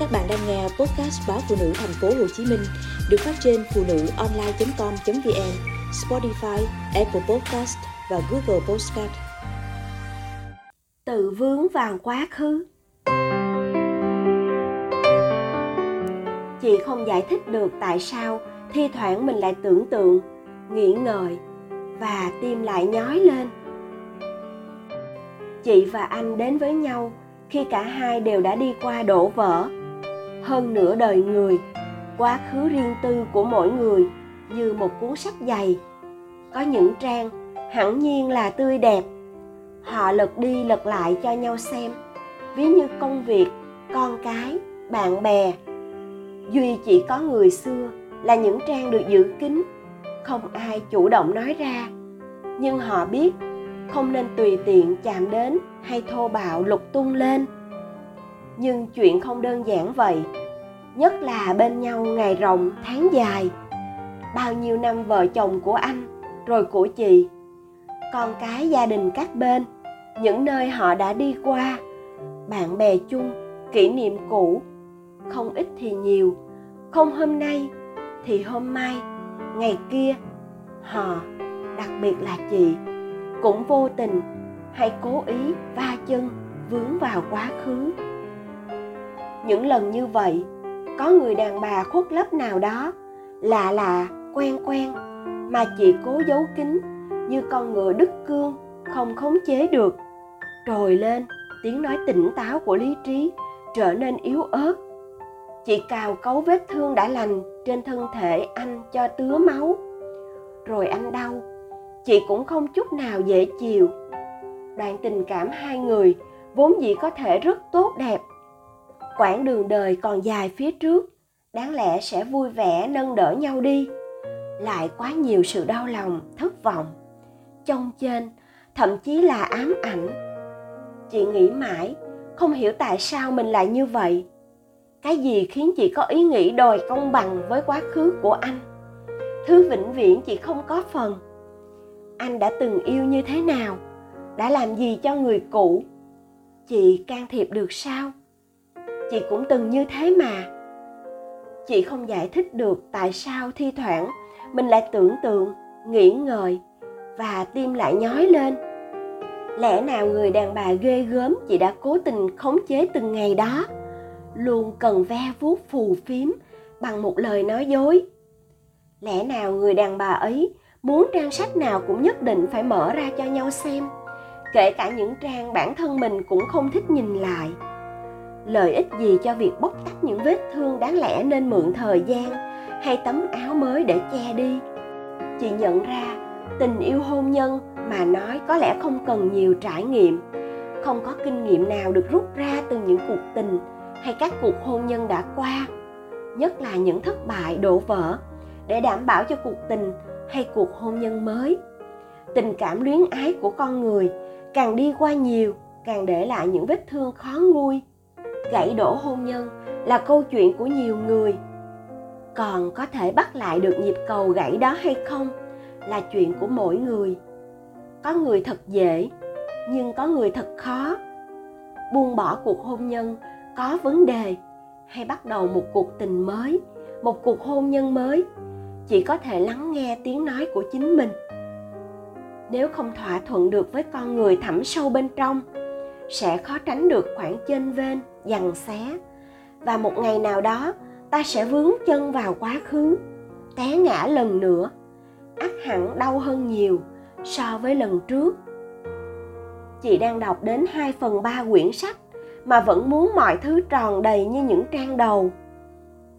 Các bạn đang nghe podcast báo phụ nữ thành phố Hồ Chí Minh được phát trên phụ nữ online.com.vn, Spotify, Apple Podcast và Google Podcast. Tự vướng vào quá khứ. Chị không giải thích được tại sao thi thoảng mình lại tưởng tượng, nghĩ ngợi và tim lại nhói lên. Chị và anh đến với nhau khi cả hai đều đã đi qua đổ vỡ hơn nửa đời người. Quá khứ riêng tư của mỗi người như một cuốn sách dày. Có những trang hẳn nhiên là tươi đẹp. Họ lật đi lật lại cho nhau xem. Ví như công việc, con cái, bạn bè. Duy chỉ có người xưa là những trang được giữ kín. Không ai chủ động nói ra. Nhưng họ biết không nên tùy tiện chạm đến hay thô bạo lục tung lên nhưng chuyện không đơn giản vậy. Nhất là bên nhau ngày rộng tháng dài. Bao nhiêu năm vợ chồng của anh, rồi của chị, con cái gia đình các bên, những nơi họ đã đi qua, bạn bè chung, kỷ niệm cũ. Không ít thì nhiều, không hôm nay thì hôm mai, ngày kia, họ, đặc biệt là chị, cũng vô tình hay cố ý va chân vướng vào quá khứ những lần như vậy. Có người đàn bà khuất lấp nào đó, lạ lạ, quen quen, mà chị cố giấu kín như con ngựa đứt cương, không khống chế được. Trồi lên, tiếng nói tỉnh táo của lý trí trở nên yếu ớt. Chị cào cấu vết thương đã lành trên thân thể anh cho tứa máu. Rồi anh đau, chị cũng không chút nào dễ chịu. Đoạn tình cảm hai người vốn dĩ có thể rất tốt đẹp quãng đường đời còn dài phía trước, đáng lẽ sẽ vui vẻ nâng đỡ nhau đi. Lại quá nhiều sự đau lòng, thất vọng trông trên thậm chí là ám ảnh. Chị nghĩ mãi, không hiểu tại sao mình lại như vậy. Cái gì khiến chị có ý nghĩ đòi công bằng với quá khứ của anh? Thứ vĩnh viễn chị không có phần. Anh đã từng yêu như thế nào? Đã làm gì cho người cũ? Chị can thiệp được sao? Chị cũng từng như thế mà. Chị không giải thích được tại sao thi thoảng mình lại tưởng tượng, nghĩ ngợi và tim lại nhói lên. Lẽ nào người đàn bà ghê gớm chị đã cố tình khống chế từng ngày đó, luôn cần ve vuốt phù phiếm bằng một lời nói dối? Lẽ nào người đàn bà ấy muốn trang sách nào cũng nhất định phải mở ra cho nhau xem, kể cả những trang bản thân mình cũng không thích nhìn lại? Lợi ích gì cho việc bóc tách những vết thương đáng lẽ nên mượn thời gian hay tấm áo mới để che đi? Chị nhận ra, tình yêu hôn nhân mà nói có lẽ không cần nhiều trải nghiệm, không có kinh nghiệm nào được rút ra từ những cuộc tình hay các cuộc hôn nhân đã qua, nhất là những thất bại, đổ vỡ để đảm bảo cho cuộc tình hay cuộc hôn nhân mới. Tình cảm luyến ái của con người càng đi qua nhiều, càng để lại những vết thương khó nguôi gãy đổ hôn nhân là câu chuyện của nhiều người. Còn có thể bắt lại được nhịp cầu gãy đó hay không là chuyện của mỗi người. Có người thật dễ, nhưng có người thật khó. Buông bỏ cuộc hôn nhân có vấn đề hay bắt đầu một cuộc tình mới, một cuộc hôn nhân mới, chỉ có thể lắng nghe tiếng nói của chính mình. Nếu không thỏa thuận được với con người thẳm sâu bên trong sẽ khó tránh được khoảng chênh vênh dằn xé. Và một ngày nào đó, ta sẽ vướng chân vào quá khứ, té ngã lần nữa, ắt hẳn đau hơn nhiều so với lần trước. Chị đang đọc đến 2 phần 3 quyển sách mà vẫn muốn mọi thứ tròn đầy như những trang đầu.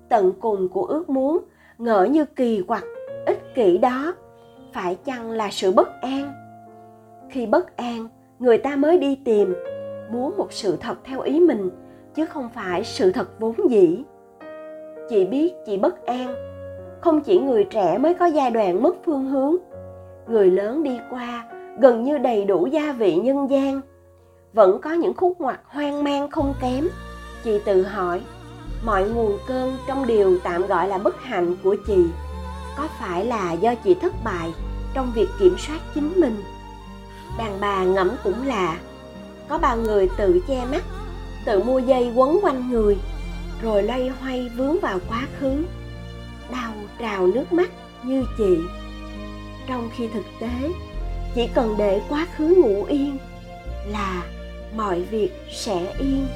Tận cùng của ước muốn, ngỡ như kỳ quặc, ích kỷ đó, phải chăng là sự bất an? Khi bất an, người ta mới đi tìm muốn một sự thật theo ý mình, chứ không phải sự thật vốn dĩ. Chị biết chị bất an. Không chỉ người trẻ mới có giai đoạn mất phương hướng, người lớn đi qua gần như đầy đủ gia vị nhân gian. Vẫn có những khúc ngoặt hoang mang không kém. Chị tự hỏi, mọi nguồn cơn trong điều tạm gọi là bất hạnh của chị có phải là do chị thất bại trong việc kiểm soát chính mình? Đàn bà ngẫm cũng là có bao người tự che mắt, tự mua dây quấn quanh người, rồi loay hoay vướng vào quá khứ, đau trào nước mắt như chị. Trong khi thực tế, chỉ cần để quá khứ ngủ yên là mọi việc sẽ yên.